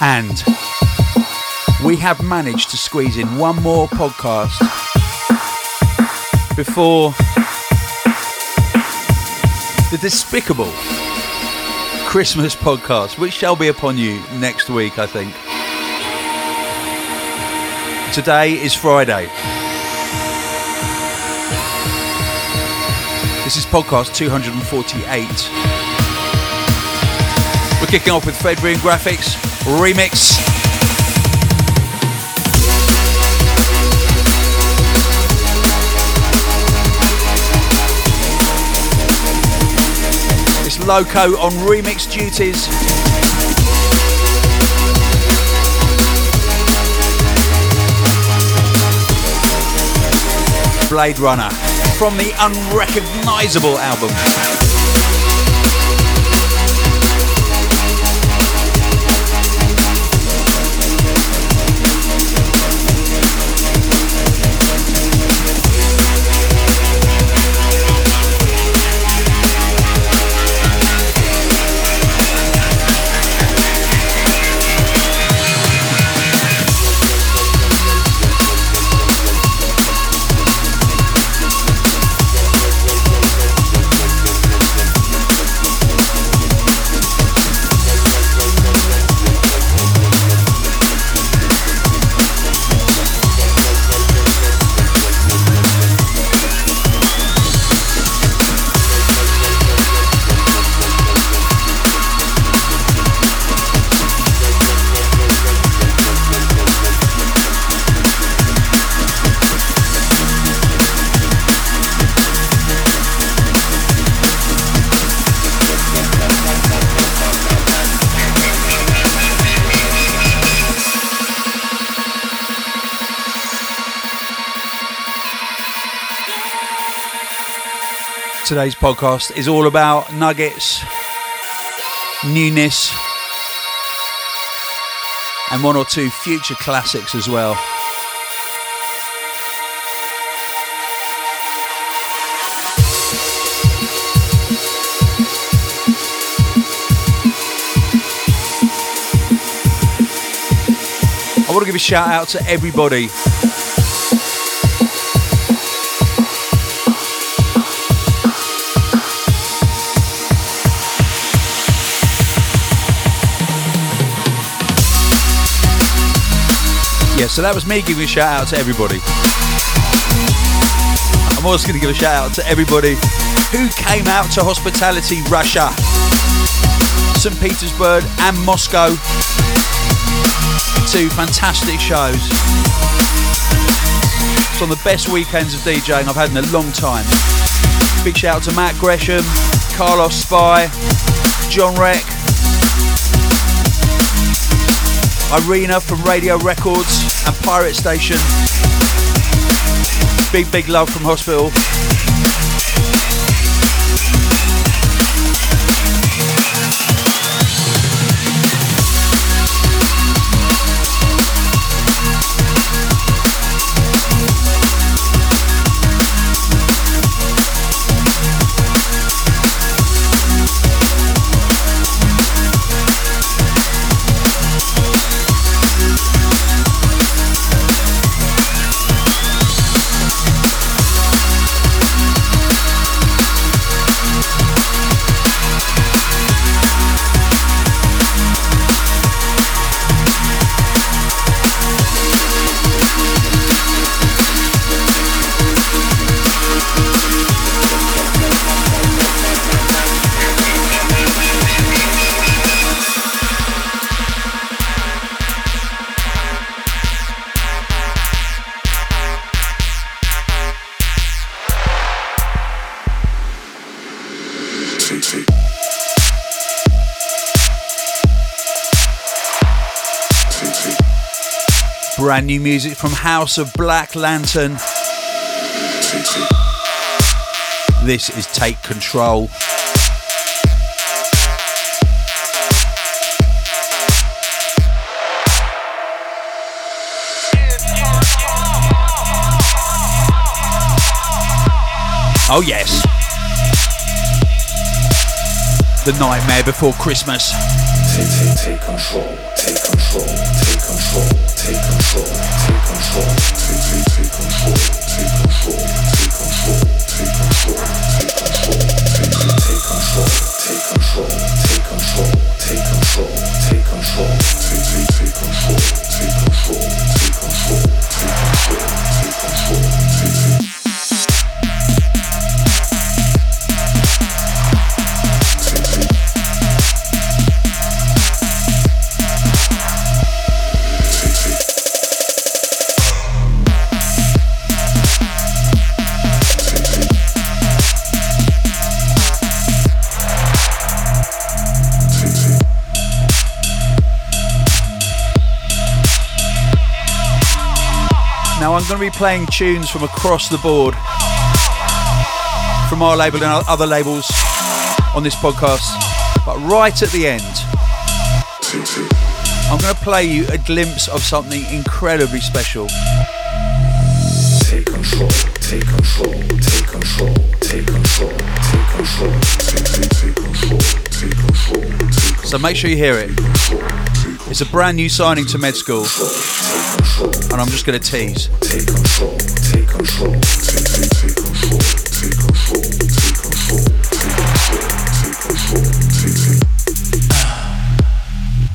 And we have managed to squeeze in one more podcast before the despicable Christmas podcast, which shall be upon you next week, I think. Today is Friday. This is podcast 248. We're kicking off with Fred V and Grafix remix. It's Loco on remix duties. Blade Runner from the unrecognizable album. Today's podcast is all about nuggets, newness, and one or two future classics as well. I want to give a shout out to everybody so that was me giving a shout out to everybody. I'm also going to give a shout out to everybody who came out to Hospitality Russia, St. Petersburg, and Moscow. Two fantastic shows. It's one of the best weekends of DJing I've had in a long time. Big shout out to Matt Gresham, Carlos Spy, John Reck, Irina from Radio Records and Pirate Station. Big, big love from Hospital. Brand new music from House of Black Lantern. This is Take Control. Oh, yes. The Nightmare Before Christmas take control. Going to be playing tunes from across the board from our label and other labels on this podcast. But right at the end, I'm going to play you a glimpse of something incredibly special. Take control, take control, take control, take control, take control, take, take, take control, take control, take control. So make sure you hear it. It's a brand new signing to med school and I'm just going to tease. Take control, take control, take, take, take control, take control, take control, take control, take control, take, take.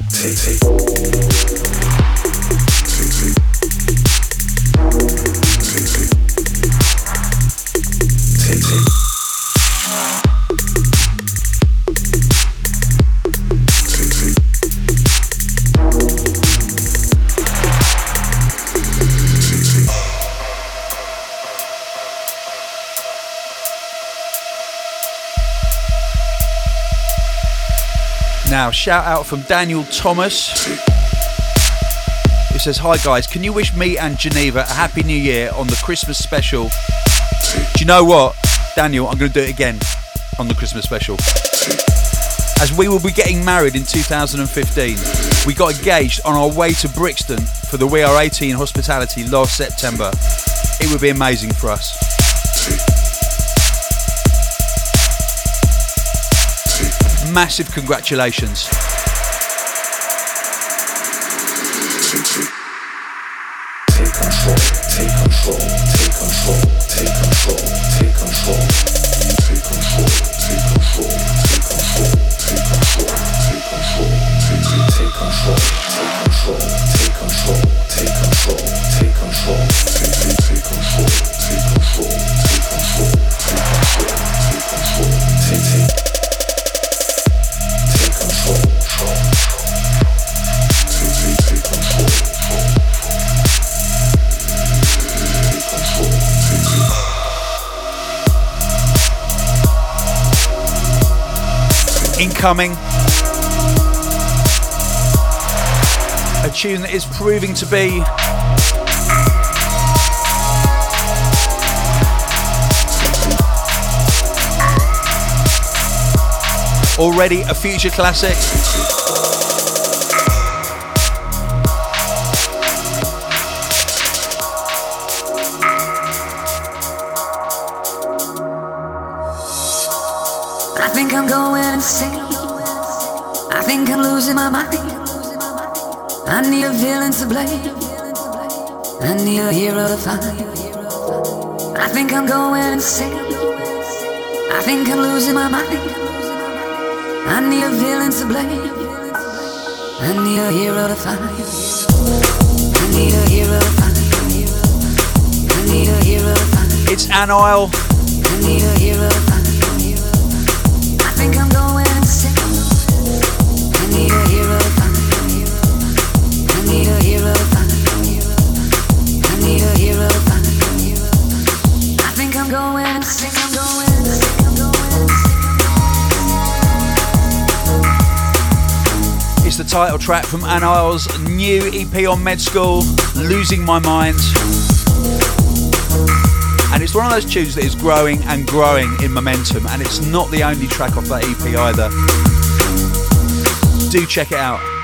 Take, take. Now. Shout out from Daniel Thomas. It says, Hi guys, can you wish me and Geneva a happy new year on the Christmas special? Do you know what, Daniel? I'm going to do it again on the Christmas special. As we will be getting married in 2015, we got engaged on our way to Brixton for the We Are 18 hospitality last September. It would be amazing for us. Massive congratulations. Take control, take control, take control, Incoming. A tune that is proving to be already a future classic. I think I'm going insane. I think I'm losing my mind. I need a villain to blame. I need a hero to find. I think I'm going insane. I think I'm losing my mind. I need a villain to blame. I need a hero to find. I need a hero to find. I need a hero to find. It's Anile. I need a hero title track from Anile's new EP on Med School, Losing My Mind. And it's one of those tunes that is growing and growing in momentum, and it's not the only track off that EP either. Do check it out.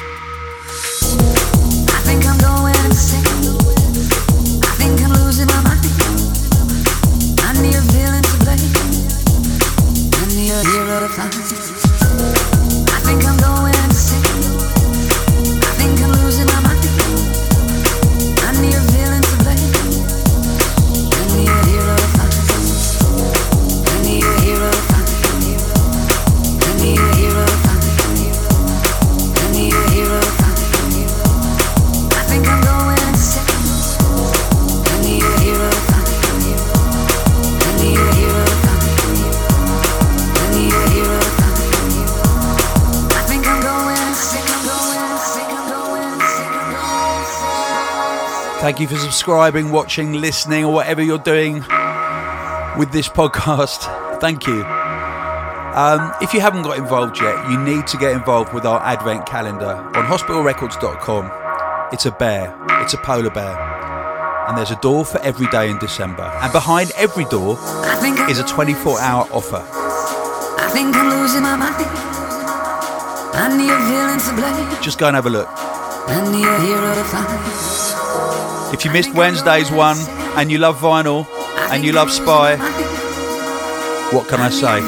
Thank you for subscribing, watching, listening, or whatever you're doing with this podcast. Thank you. Um, if you haven't got involved yet, you need to get involved with our advent calendar on hospitalrecords.com. It's a bear, it's a polar bear, and there's a door for every day in December. And behind every door is a 24 hour offer. I think I'm losing my mind. I need a villain to blame. Just go and have a look. I need a hero to find. If you missed Wednesday's one and you love vinyl and you love Spy, what can I say?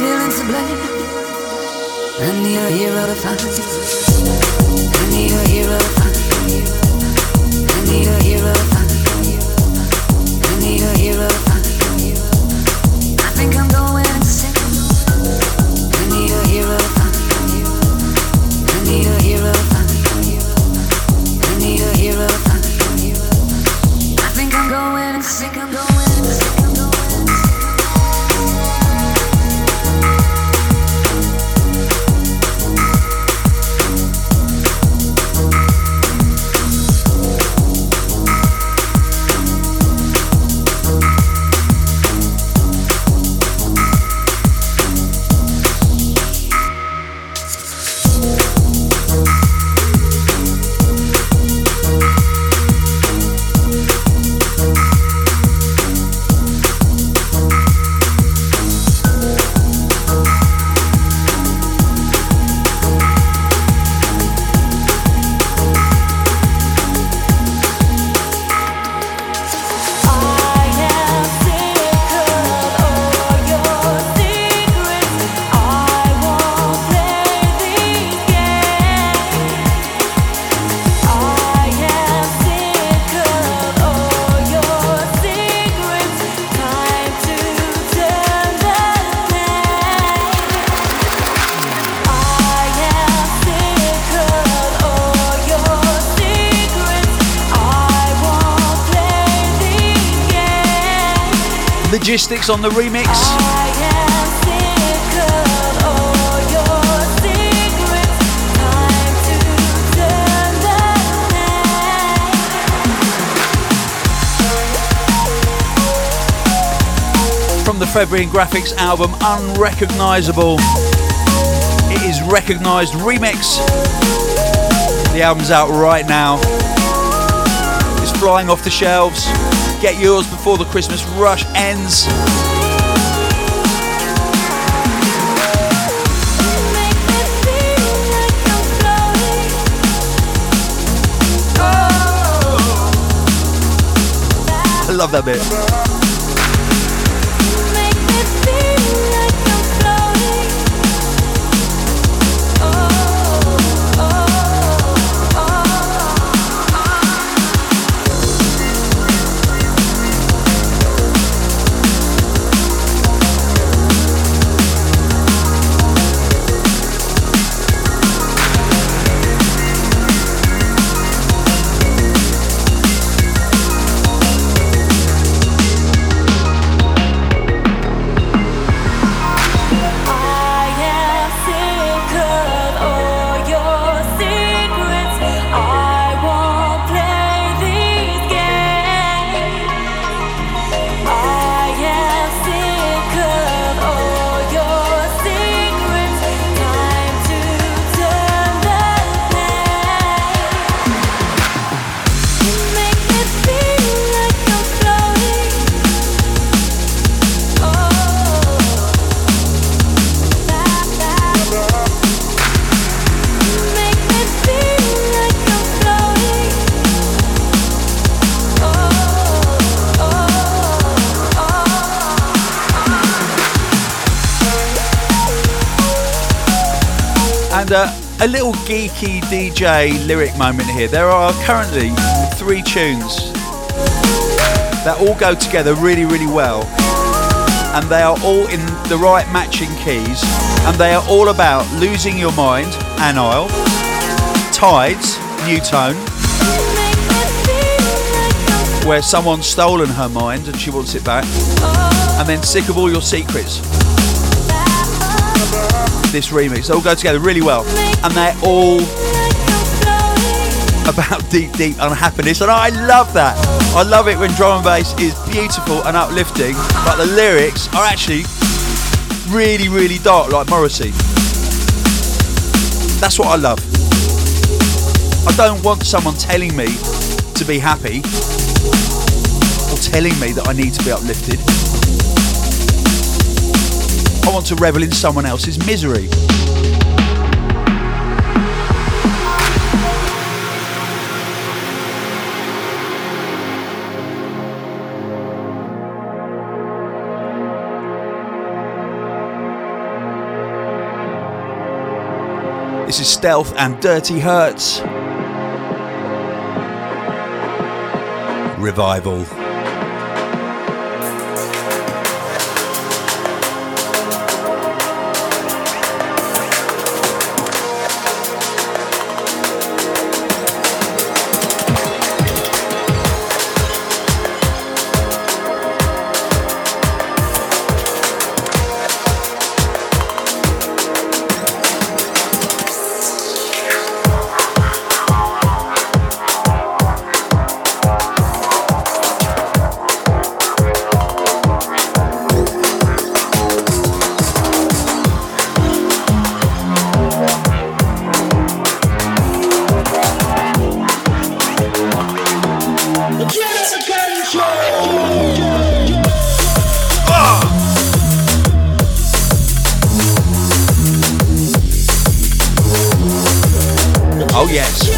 Logistics on the remix. From the Fred V and Grafix album Unrecognizable. It is recognized remix. The album's out right now. Flying off the shelves. Get yours before the Christmas rush ends. I love that bit. Uh, a little geeky DJ lyric moment here. There are currently three tunes that all go together really, really well. And they are all in the right matching keys. And they are all about losing your mind, Anile, Tides, Nu:Tone, where someone's stolen her mind and she wants it back. And then Sick of All Your Secrets this remix. They all go together really well, and they're all about deep, deep unhappiness, and I love that. I love it when drum and bass is beautiful and uplifting, but the lyrics are actually really, really dark, like Morrissey. That's what I love. I don't want someone telling me to be happy or telling me that I need to be uplifted. I to revel in someone else's misery. This is Stealth and Dirty Hurts. Revival. yes.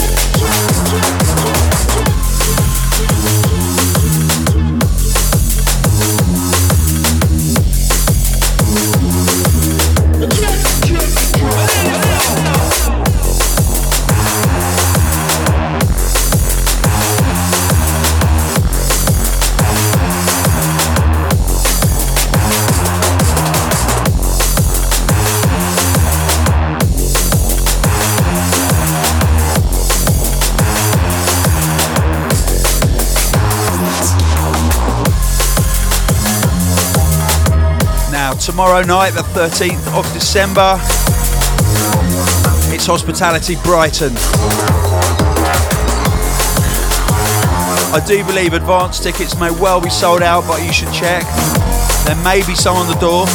Tomorrow night, the 13th of December. It's Hospitality Brighton. I do believe advance tickets may well be sold out, but you should check. There may be some on the door.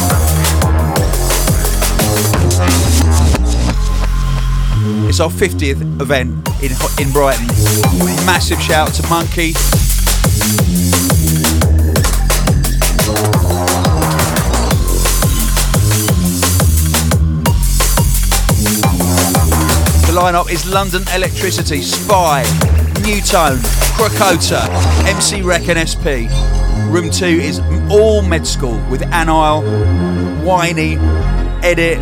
It's our 50th event in, in Brighton. Massive shout out to Monkey. Lineup is London Electricity, Spy, Nu:Tone, Krakota, MC Wrec and SP. Room 2 is all med school with Anile, Whiney, Edit,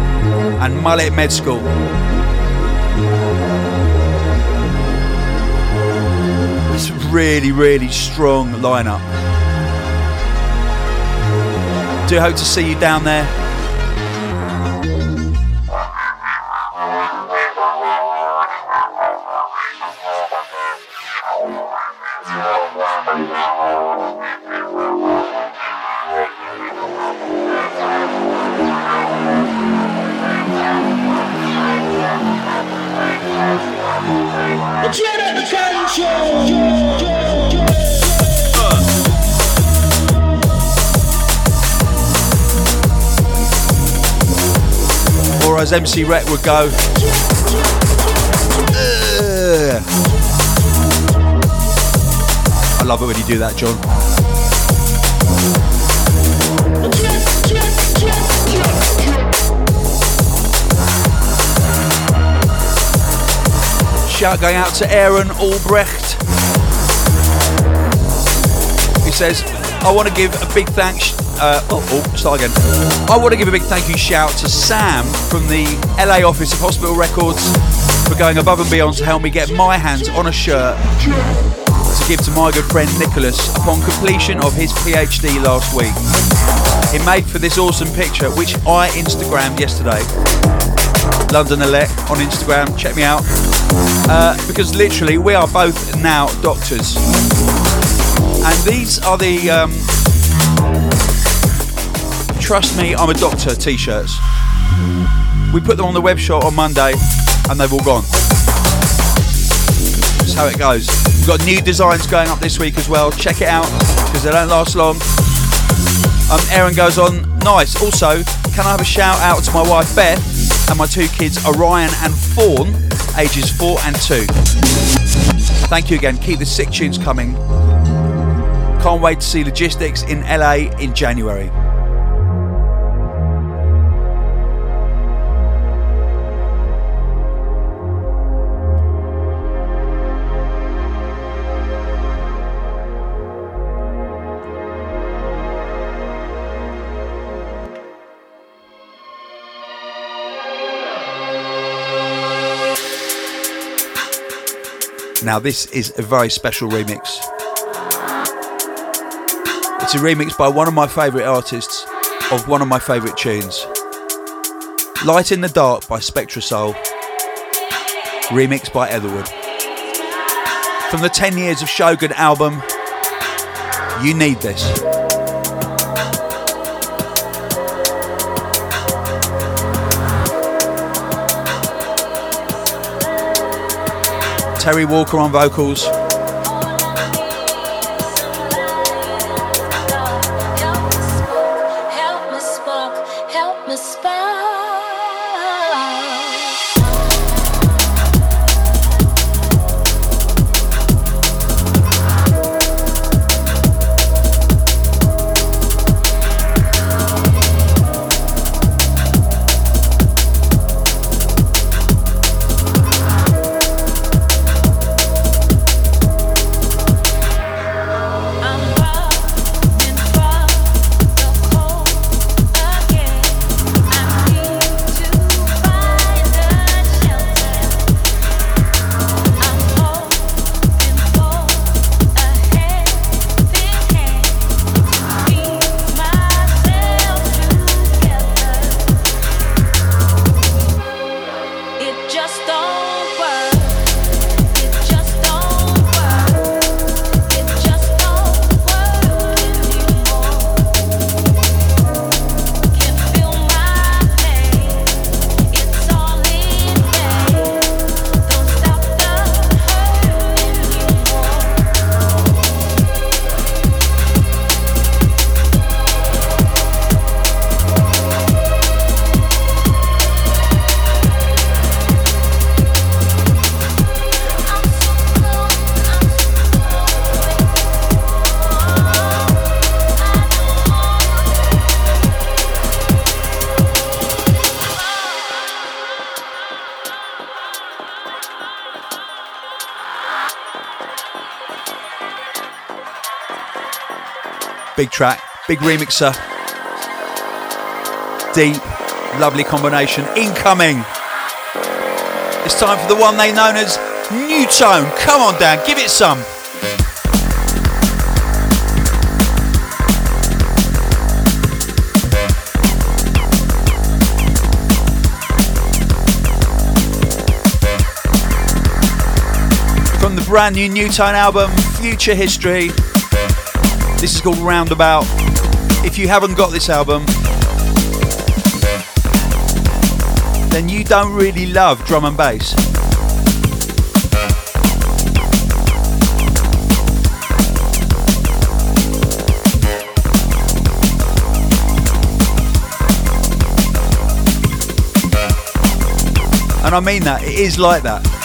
and Mullet Med School. It's a really, really strong lineup. Do hope to see you down there. As MC Wrec would go. I love it when you do that, John. Shout going out to Aaron Albrecht. He says, I want to give a big thanks uh, oh, oh, start again. I want to give a big thank you shout to Sam from the LA office of Hospital Records for going above and beyond to help me get my hands on a shirt to give to my good friend Nicholas upon completion of his PhD last week. It made for this awesome picture, which I Instagrammed yesterday. London Elect on Instagram, check me out. Uh, because literally, we are both now doctors. And these are the um, Trust Me, I'm a Doctor t shirts. We put them on the web shop on Monday and they've all gone. That's how it goes. We've got new designs going up this week as well. Check it out because they don't last long. Um, Aaron goes on, nice. Also, can I have a shout out to my wife Beth and my two kids Orion and Fawn, ages four and two. Thank you again. Keep the sick tunes coming. Can't wait to see Logistics in LA in January. Now, this is a very special remix. It's a remix by one of my favourite artists of one of my favourite tunes. Light in the Dark by SpectraSoul, remixed by Etherwood. From the 10 Years of Shogun album, You Need This. Terri Walker on vocals. Big track, big remixer. Deep, lovely combination. Incoming. It's time for the one they known as Nu:Tone. Come on, Dan, give it some. From the brand new Nu:Tone album, Future History. This is called Roundabout. If you haven't got this album, then you don't really love drum and bass. And I mean that, it is like that.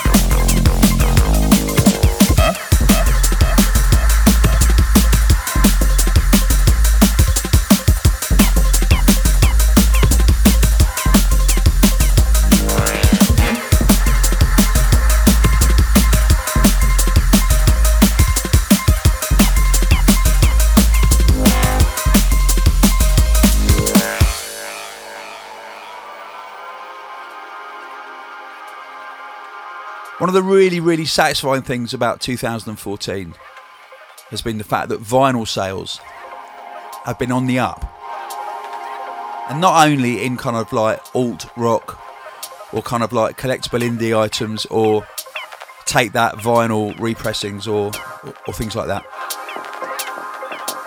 Of the really, really satisfying things about 2014 has been the fact that vinyl sales have been on the up. And not only in kind of like alt rock or kind of like collectible indie items or take that vinyl repressings or, or, things like that.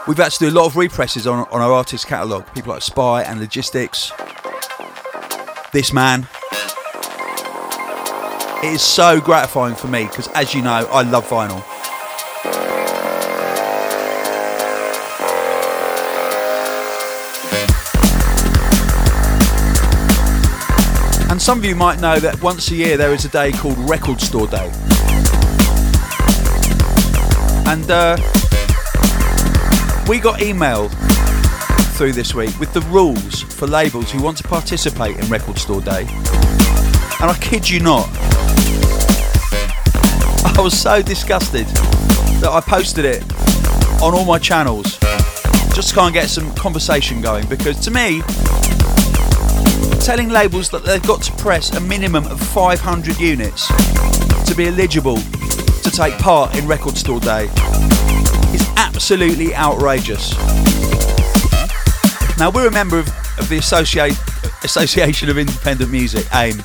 We've had to do a lot of represses on, on our artist catalogue. People like Spy and Logistics. This man, It is so gratifying for me because, as you know, I love vinyl. And some of you might know that once a year there is a day called Record Store Day. And uh, we got emailed through this week with the rules for labels who want to participate in Record Store Day. And I kid you not, I was so disgusted that I posted it on all my channels just to kind of get some conversation going because to me, telling labels that they've got to press a minimum of 500 units to be eligible to take part in Record Store Day is absolutely outrageous. Now, we're a member of, of the Associate, Association of Independent Music, AIM,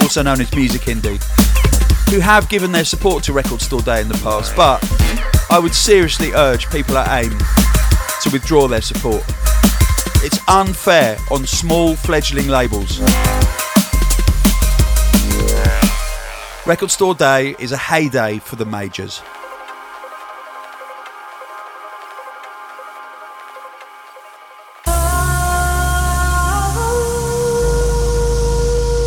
also known as Music Indie, who have given their support to Record Store Day in the past, but I would seriously urge people at AIM to withdraw their support. It's unfair on small fledgling labels. Record Store Day is a heyday for the majors.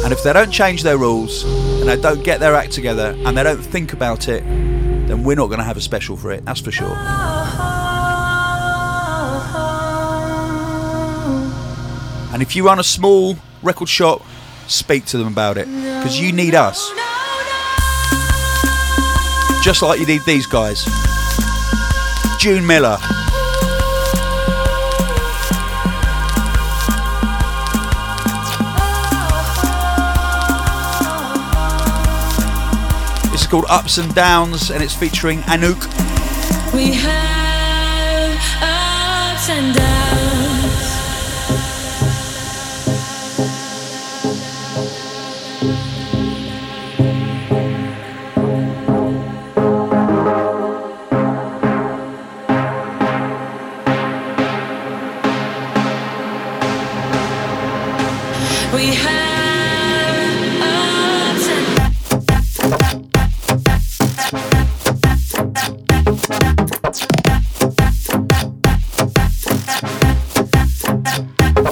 And if they don't change their rules and they don't get their act together and they don't think about it, then we're not going to have a special for it, that's for sure. And if you run a small record shop, speak to them about it because you need us. Just like you need these guys. June Miller. Called Ups and Downs and it's featuring Anouk.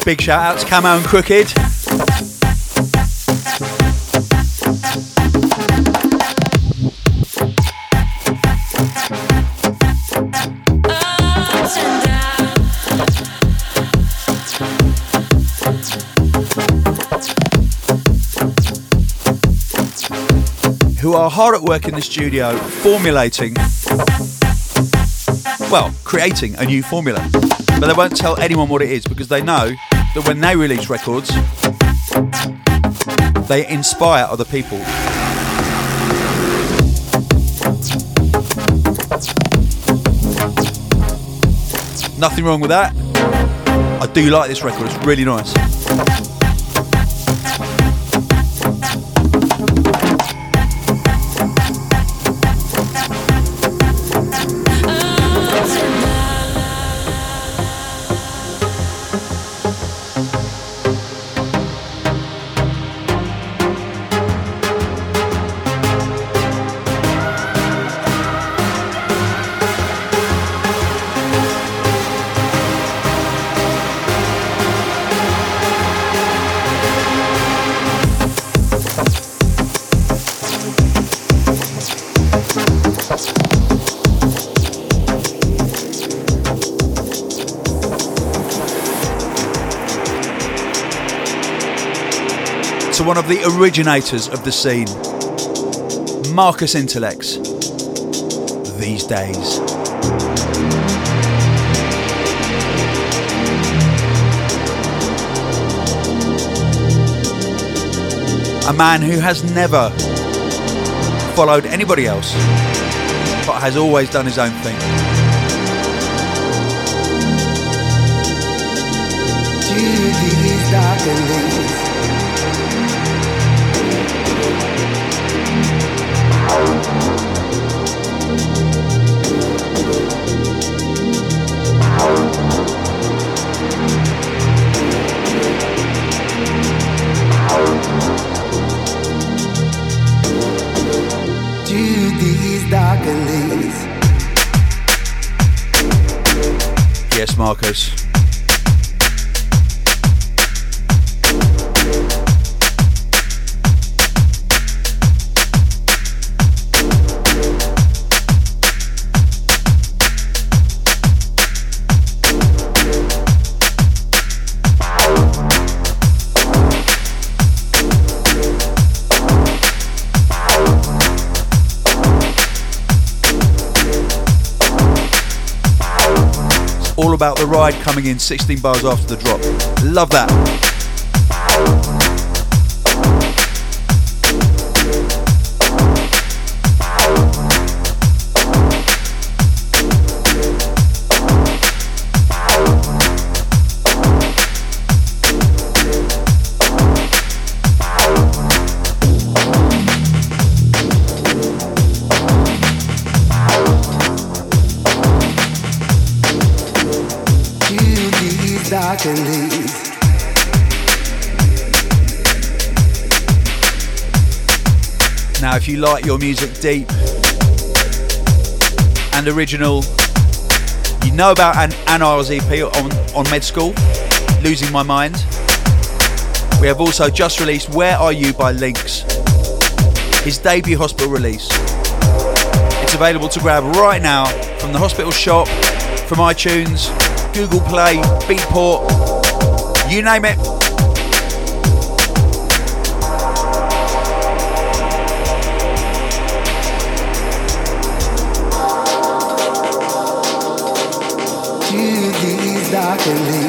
Big shout out to Camo and Krooked. who are hard at work in the studio formulating, well, creating a new formula. But they won't tell anyone what it is because they know that when they release records, they inspire other people. Nothing wrong with that. I do like this record, it's really nice. Of the originators of the scene, Marcus Intalex. These days. A man who has never followed anybody else, but has always done his own thing. Yes, Marcus. About the ride coming in 16 bars after the drop. Love that. You like your music deep and original, you know about an Anile's EP on, on Med School, Losing My Mind. We have also just released Where Are You by Lynx, his debut hospital release. It's available to grab right now from the hospital shop, from iTunes, Google Play, Beatport, you name it. Darkened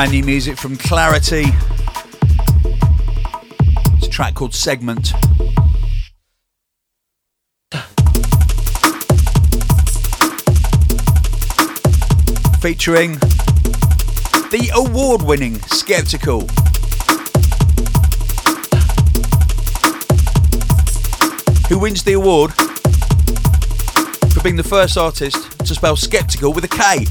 Brand new music from Clarity. It's a track called Segment. Featuring the award winning Skeptical. Who wins the award for being the first artist to spell skeptical with a K?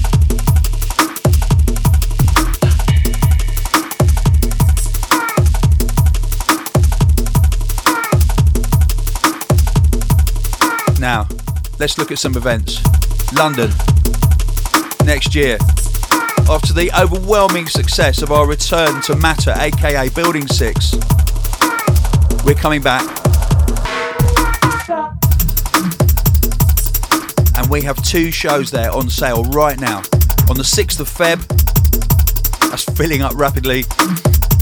Let's look at some events. London, next year. After the overwhelming success of our return to Matter, aka Building 6, we're coming back. And we have two shows there on sale right now. On the 6th of Feb, that's filling up rapidly,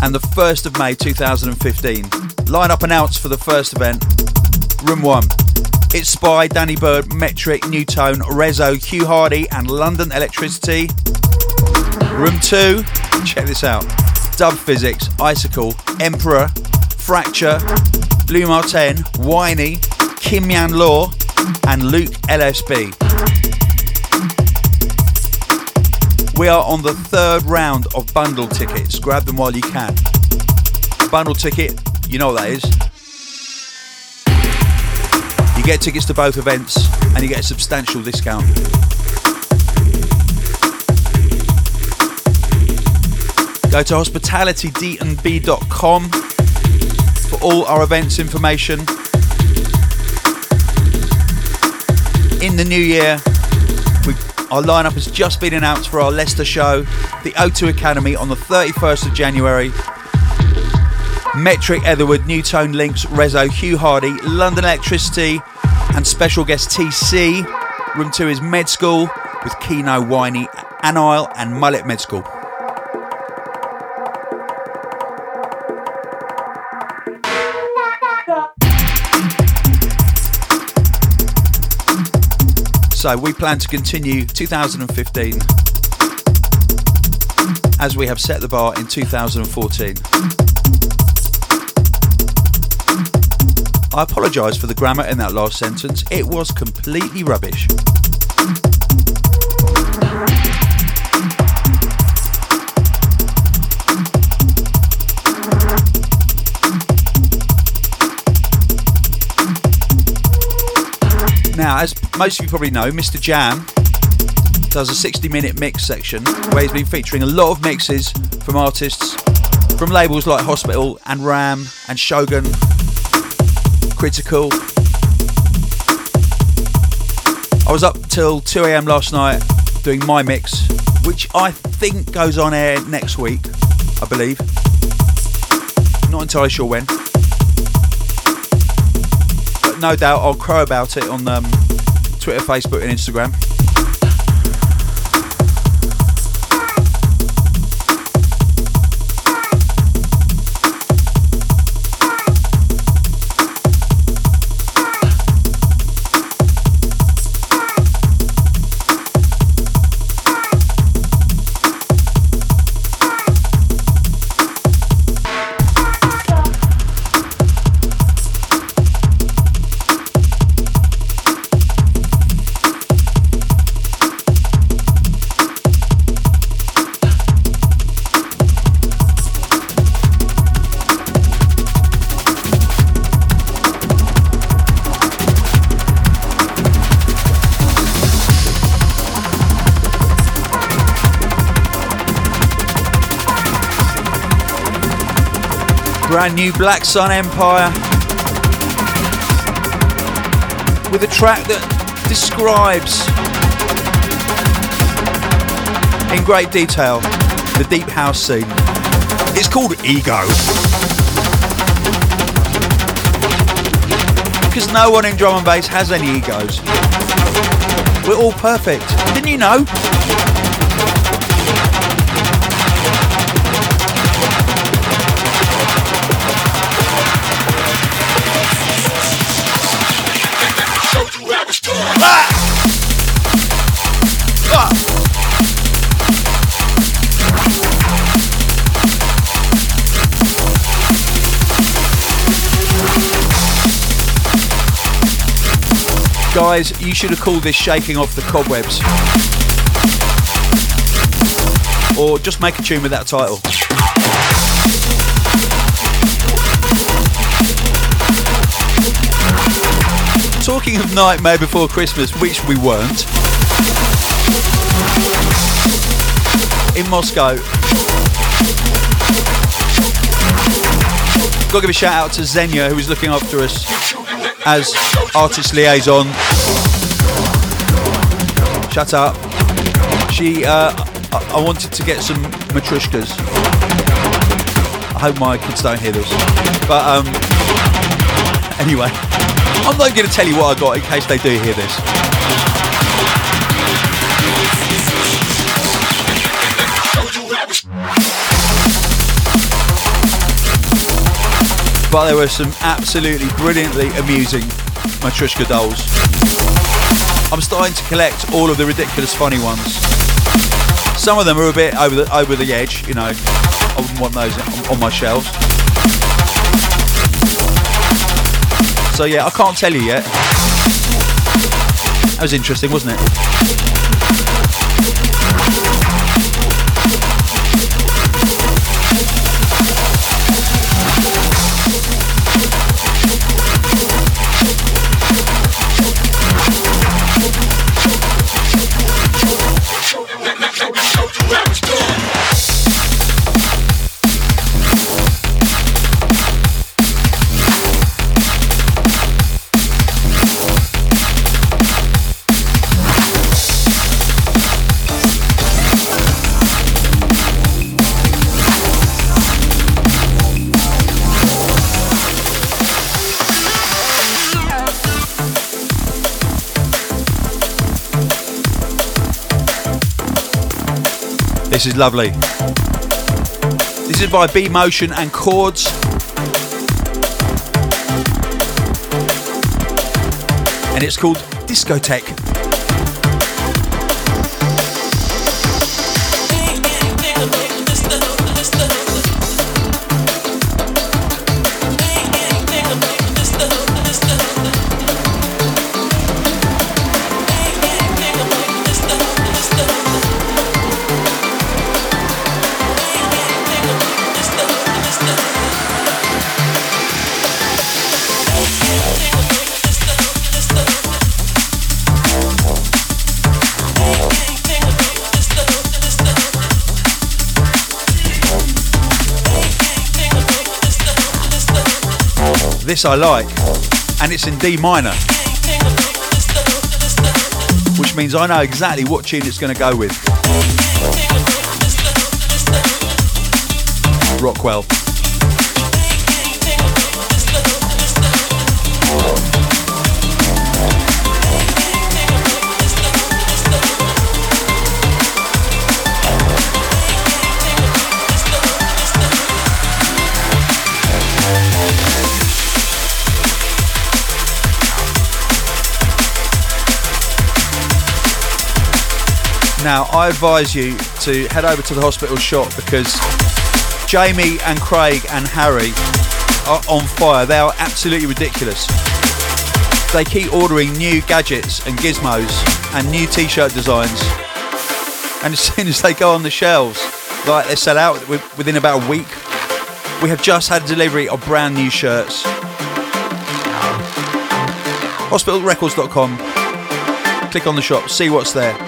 and the 1st of May 2015. Line up announced for the first event, Room 1. It's Spy, Danny Byrd, Metrik, Nu:Tone, Reso, Hugh Hardie, and London Elektricity. Room 2, check this out Dub Phizix, Icicle, Emperor, Fracture, Blue Martin, Whiney, Kim Yan Law, and Luke LSB. We are on the third round of bundle tickets. Grab them while you can. Bundle ticket, you know what that is. Get tickets to both events and you get a substantial discount. Go to hospitalitydnb.com for all our events information. In the new year, we, our lineup has just been announced for our Leicester show, the O2 Academy on the 31st of January. Metrik, Etherwood, Nu:Tone, Lynx, Reso, Hugh Hardie, London Elektricity, and special guest TC. Room 2 is Med School with Keeno Whiney, Anile, and Mullet Med School. So we plan to continue 2015 as we have set the bar in 2014. I apologise for the grammar in that last sentence, it was completely rubbish. Now, as most of you probably know, MistaJam does a 60 minute mix section where he's been featuring a lot of mixes from artists from labels like Hospital and Ram and Shogun, Critical. I was up till 2 am last night doing my mix, which I think goes on air next week, I believe. Not entirely sure when. But no doubt I'll crow about it on um, Twitter, Facebook, and Instagram. New Black Sun Empire with a track that describes in great detail the deep house scene. It's called Ego. Because no one in drum and bass has any egos. We're all perfect. Didn't you know? Guys, you should have called this shaking off the cobwebs. Or just make a tune with that title. Talking of Nightmare Before Christmas, which we weren't, in Moscow, got to give a shout out to Xenia, who was looking after us as artist liaison. Shut up. She, uh, I, wanted to get some matrushkas. I hope my kids don't hear this. But um, anyway, I'm not going to tell you what I got in case they do hear this. But there were some absolutely brilliantly amusing Matrushka dolls. I'm starting to collect all of the ridiculous funny ones. Some of them are a bit over the over the edge, you know. I wouldn't want those on, on my shelves. So yeah, I can't tell you yet. That was interesting, wasn't it? This is lovely. This is by B Motion and Chords. And it's called Discotheque. This I like, and it's in D minor, which means I know exactly what tune it's going to go with. Rockwell. Now, I advise you to head over to the hospital shop because Jamie and Craig and Harry are on fire. They are absolutely ridiculous. They keep ordering new gadgets and gizmos and new t-shirt designs. And as soon as they go on the shelves, like they sell out within about a week. We have just had a delivery of brand new shirts. Hospitalrecords.com. Click on the shop, see what's there.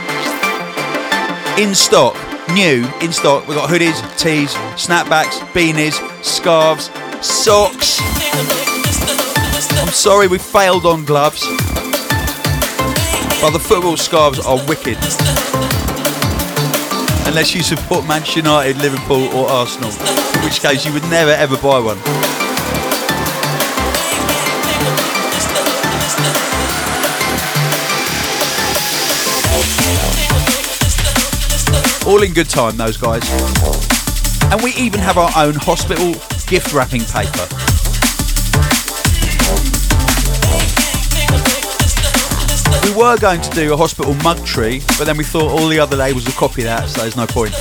In stock, new in stock. We've got hoodies, tees, snapbacks, beanies, scarves, socks. I'm sorry we failed on gloves, but the football scarves are wicked. Unless you support Manchester United, Liverpool, or Arsenal, in which case you would never ever buy one. All in good time, those guys. And we even have our own hospital gift wrapping paper. We were going to do a hospital mug tree, but then we thought all the other labels would copy that, so there's no point.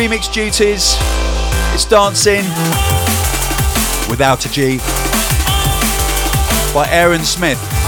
Remix duties. It's dancing without a G by Aaron Smith.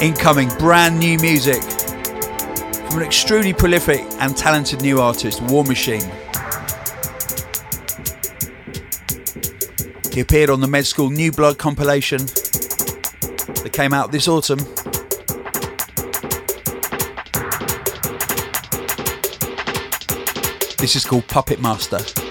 Incoming brand new music from an extremely prolific and talented new artist, War Machine. He appeared on the Med School New Blood compilation that came out this autumn. This is called Puppet Master.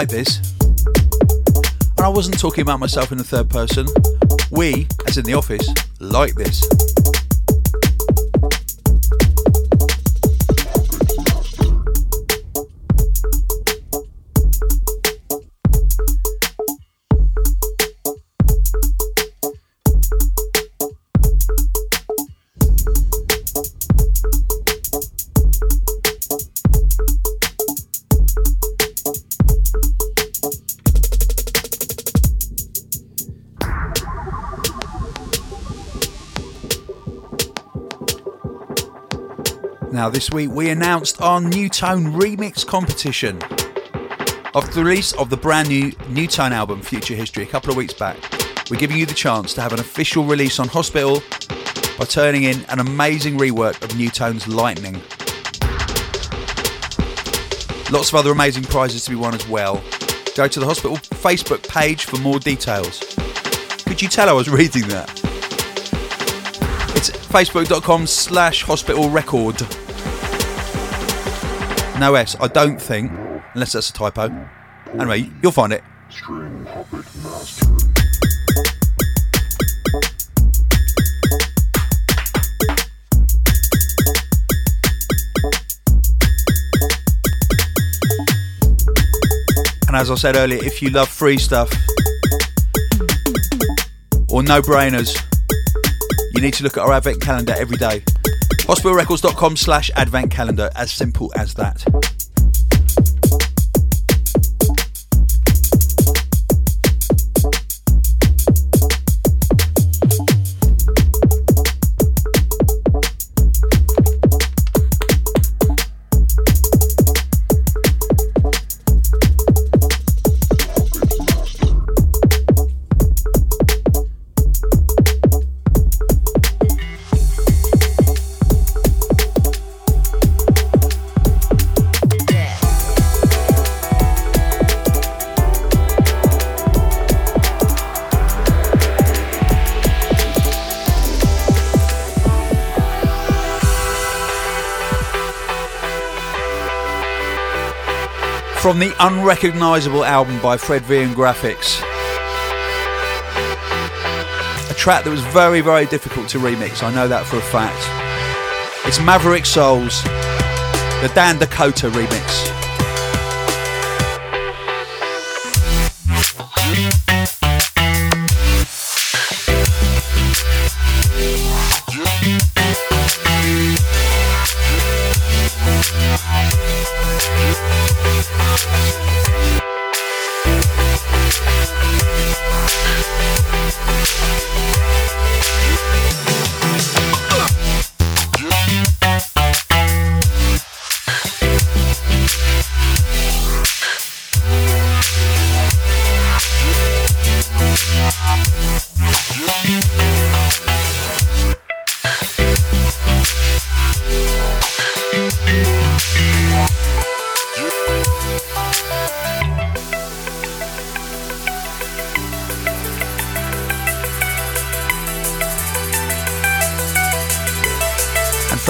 Like this. And I wasn't talking about myself in the third person. We, as in the office, like this. Now, this week we announced our Nu:Tone remix competition. After the release of the brand new Nu:Tone album, Future History, a couple of weeks back, we're giving you the chance to have an official release on Hospital by turning in an amazing rework of Nu:Tone's Lightning. Lots of other amazing prizes to be won as well. Go to the Hospital Facebook page for more details. Could you tell I was reading that? It's facebook.com slash hospital record. No S, I don't think, unless that's a typo. Anyway, you'll find it. And as I said earlier, if you love free stuff or no brainers, you need to look at our advent calendar every day. Hospitalrecords.com slash advent calendar, as simple as that. From the unrecognisable album by Fred V and Grafix. A track that was very, very difficult to remix, I know that for a fact. It's Maverick Souls, the Dan Dakota remix.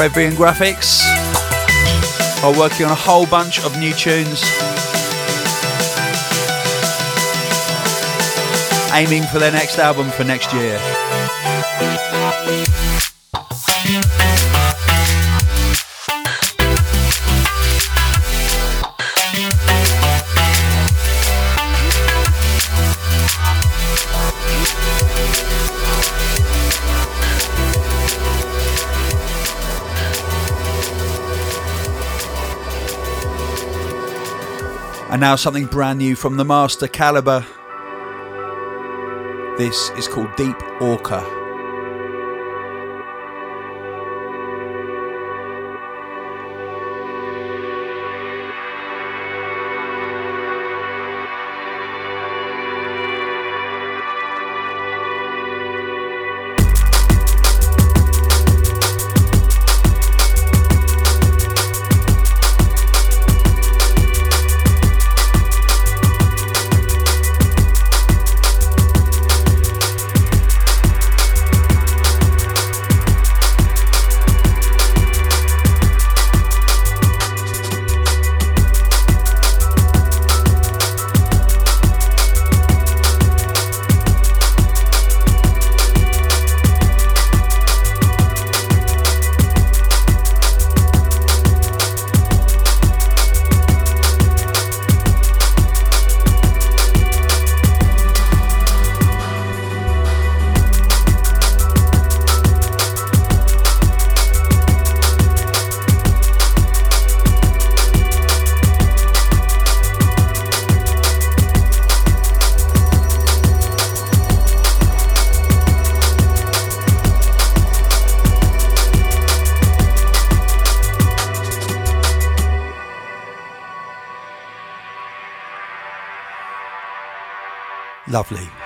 And Fred Grafix are working on a whole bunch of new tunes. Aiming for their next album for next year. And now something brand new from the Master Calibre. This is called Deep Orca. Lovely.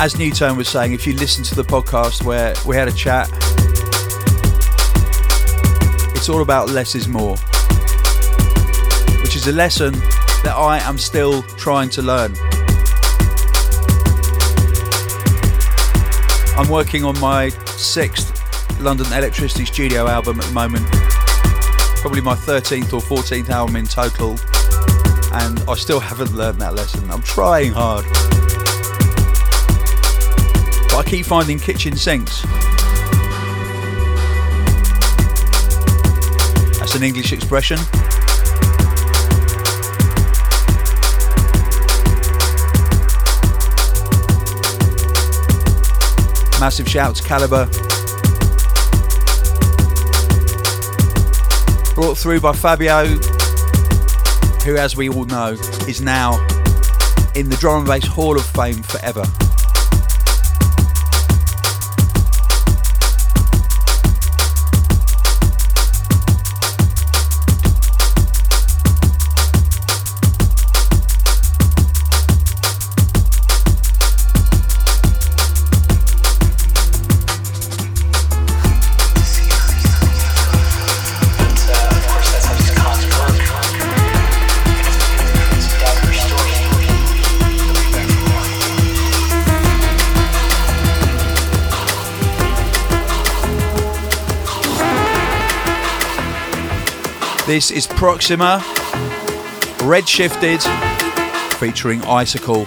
As Nu:Tone was saying, if you listen to the podcast where we had a chat, it's all about less is more, which is a lesson that I am still trying to learn. I'm working on my sixth London Elektricity Studio album at the moment, probably my 13th or 14th album in total, and I still haven't learned that lesson. I'm trying hard. I keep finding kitchen sinks. That's an English expression. Massive shout to Calibre. Brought through by Fabio, who, as we all know, is now in the Drum and Bass Hall of Fame forever. This is Proxima, Redshifted, featuring Icicle.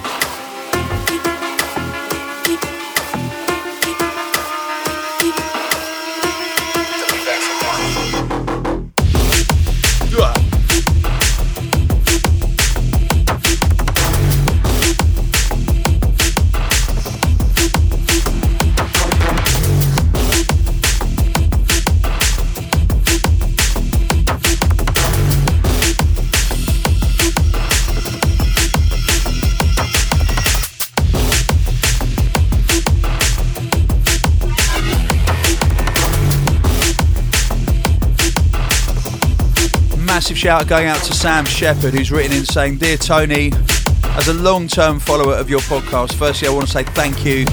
Shout going out to Sam Shepard, who's written in saying, Dear Tony, as a long term follower of your podcast, firstly, I want to say thank you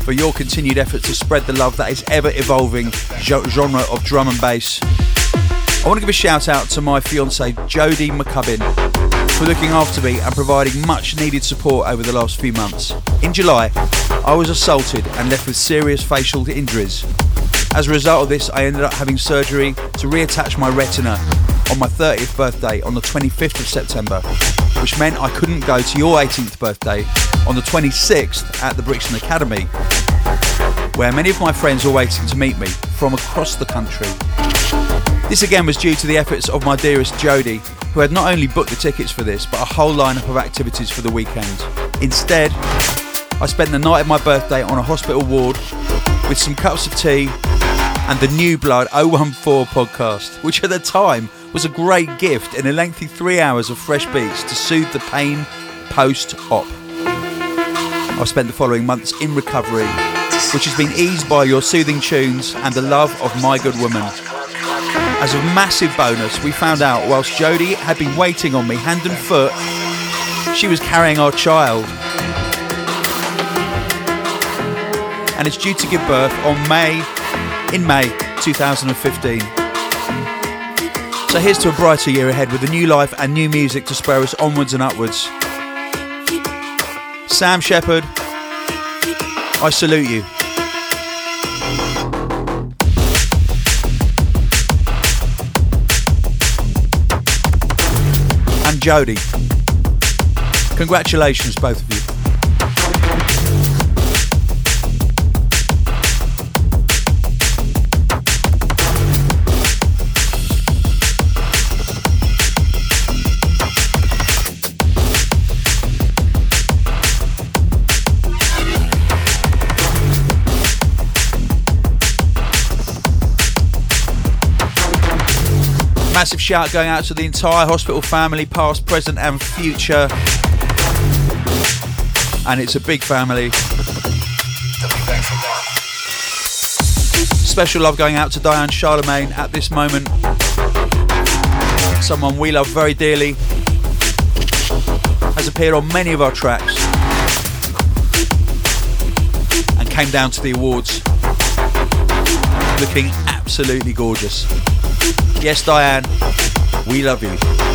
for your continued effort to spread the love that is ever evolving genre of drum and bass. I want to give a shout out to my fiance, Jodie McCubbin, for looking after me and providing much needed support over the last few months. In July, I was assaulted and left with serious facial injuries. As a result of this, I ended up having surgery to reattach my retina on my 30th birthday on the 25th of September, which meant I couldn't go to your 18th birthday on the 26th at the Brixton Academy, where many of my friends were waiting to meet me from across the country. This again was due to the efforts of my dearest Jodie, who had not only booked the tickets for this, but a whole lineup of activities for the weekend. Instead, I spent the night of my birthday on a hospital ward with some cups of tea and the New Blood 014 podcast, which at the time was a great gift in a lengthy three hours of fresh beats to soothe the pain post op. I've spent the following months in recovery, which has been eased by your soothing tunes and the love of my good woman. As a massive bonus, we found out whilst Jodie had been waiting on me hand and foot, she was carrying our child. And it's due to give birth on May, in May 2015. So here's to a brighter year ahead with a new life and new music to spur us onwards and upwards. Sam Shepard, I salute you. And Jodie. Congratulations, both of you. Massive shout going out to the entire hospital family, past, present, and future. And it's a big family. Special love going out to Diane Charlemagne at this moment. Someone we love very dearly. Has appeared on many of our tracks. And came down to the awards. Looking absolutely gorgeous. Yes, Diane, we love you.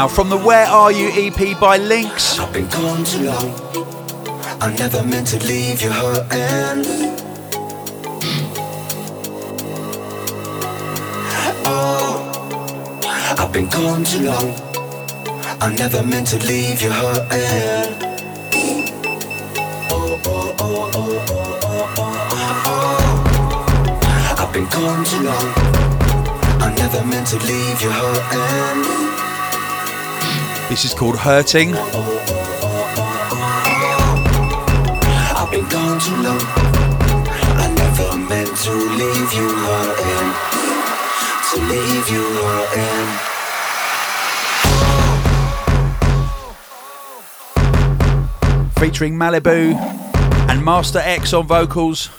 Now, from the Where Are You EP by Lynx. I've been gone too long. I never meant to leave you hurting. Oh, I've been gone too long. I never meant to leave you hurting. Oh, oh, oh, oh, oh, oh, oh, oh. I've been gone too long. I never meant to leave you hurting. This is called Hurting. I've been gone too long. I never meant to leave you hurting. To leave you hurting. Featuring Malibu and Master X on vocals.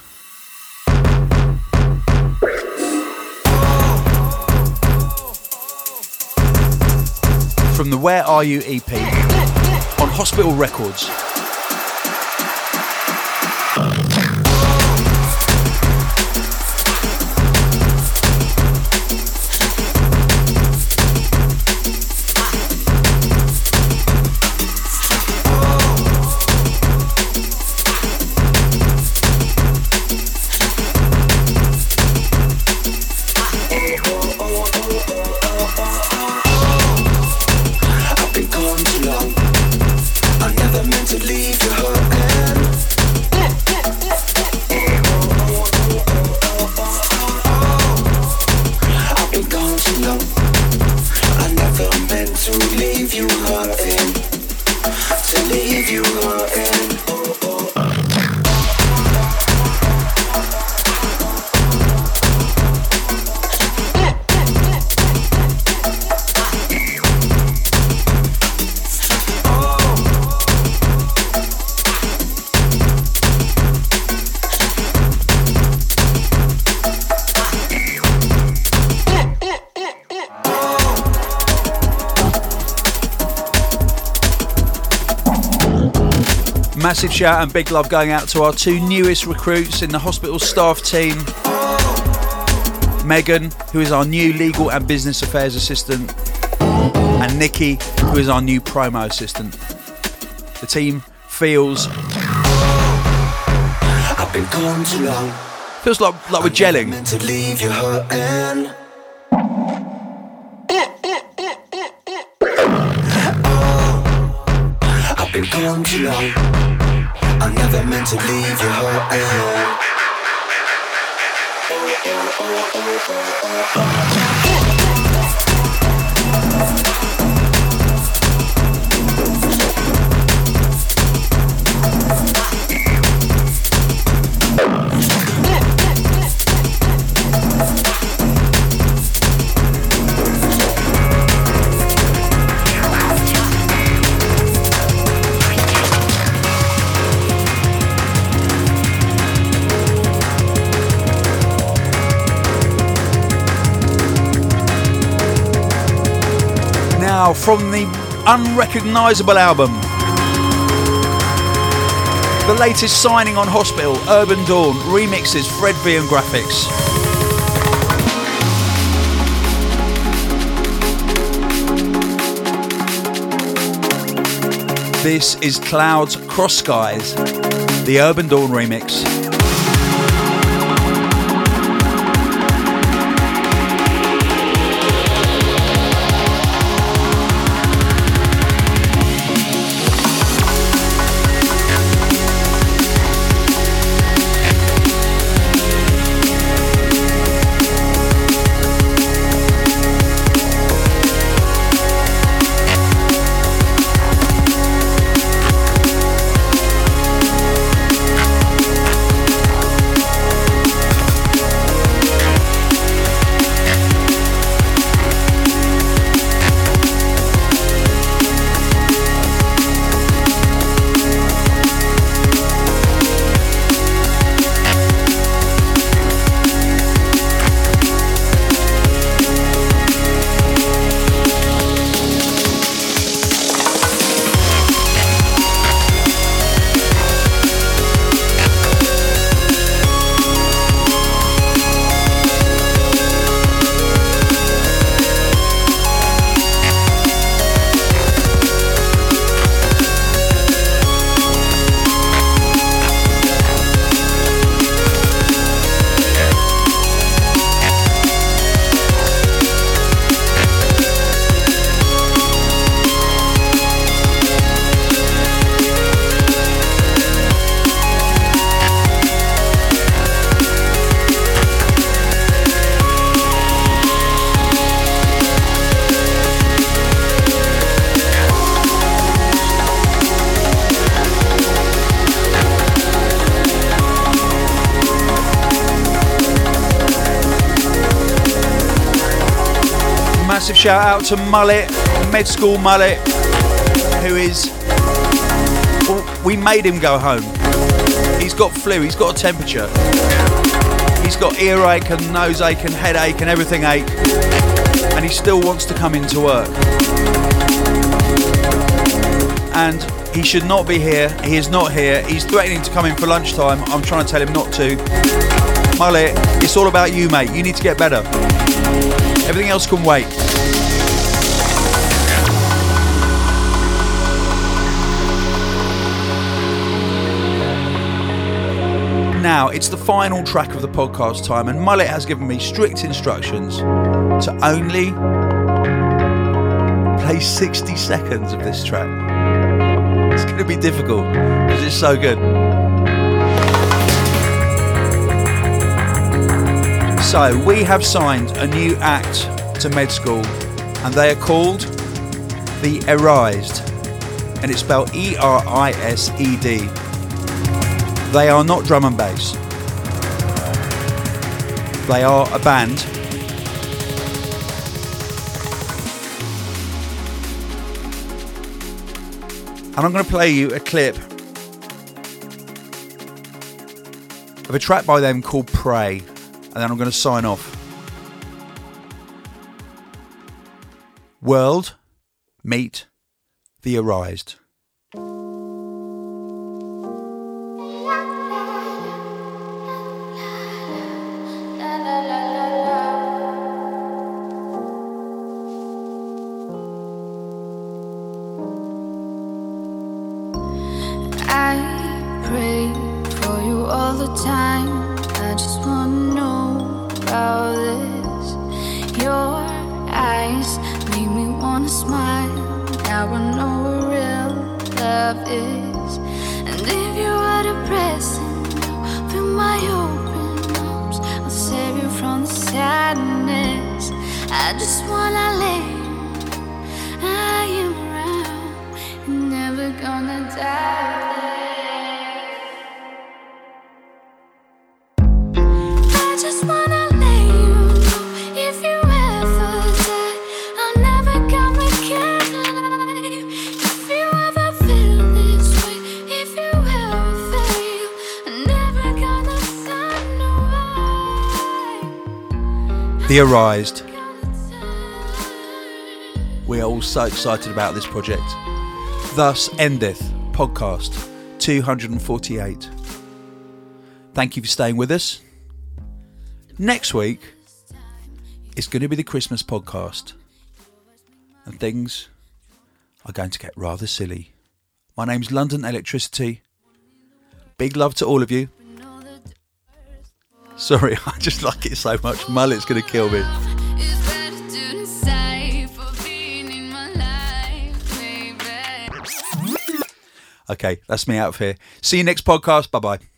From the Where Are You EP on Hospital Records. Massive shout and big love going out to our two newest recruits in the hospital staff team. Megan, who is our new legal and business affairs assistant, and Nikki, who is our new promo assistant. The team feels I've been gone too long. feels like like we're gelling. Meant to leave you hurting. I've been gone too long. I never meant to leave you hurting. From the unrecognisable album, the latest signing on Hospital, Urban Dawn, remixes Fred V and Grafix. This is Clouds Cross Skies, the Urban Dawn remix. Shout out to Mullet, Med School Mullet, who is. Well, we made him go home. He's got flu, he's got a temperature, he's got earache and nose ache and headache and everything ache, and he still wants to come into work. And he should not be here. He is not here. He's threatening to come in for lunchtime. I'm trying to tell him not to. Mullet, it's all about you, mate. You need to get better. Everything else can wait. Now, it's the final track of the podcast time, and Mullet has given me strict instructions to only play 60 seconds of this track. It's going to be difficult because it's so good. So, we have signed a new act to Med School, and they are called The Erised, and it's spelled E R I S E D. They are not drum and bass, they are a band. And I'm going to play you a clip of a track by them called Pray and then I'm going to sign off. World, meet the Erised. Away. The Erised. We are all so excited about this project. Thus endeth podcast 248. Thank you for staying with us. Next week, it's going to be the Christmas podcast, and things are going to get rather silly. My name's London Elektricity. Big love to all of you. Sorry, I just like it so much. Mullet's going to kill me. Okay, that's me out of here. See you next podcast. Bye bye.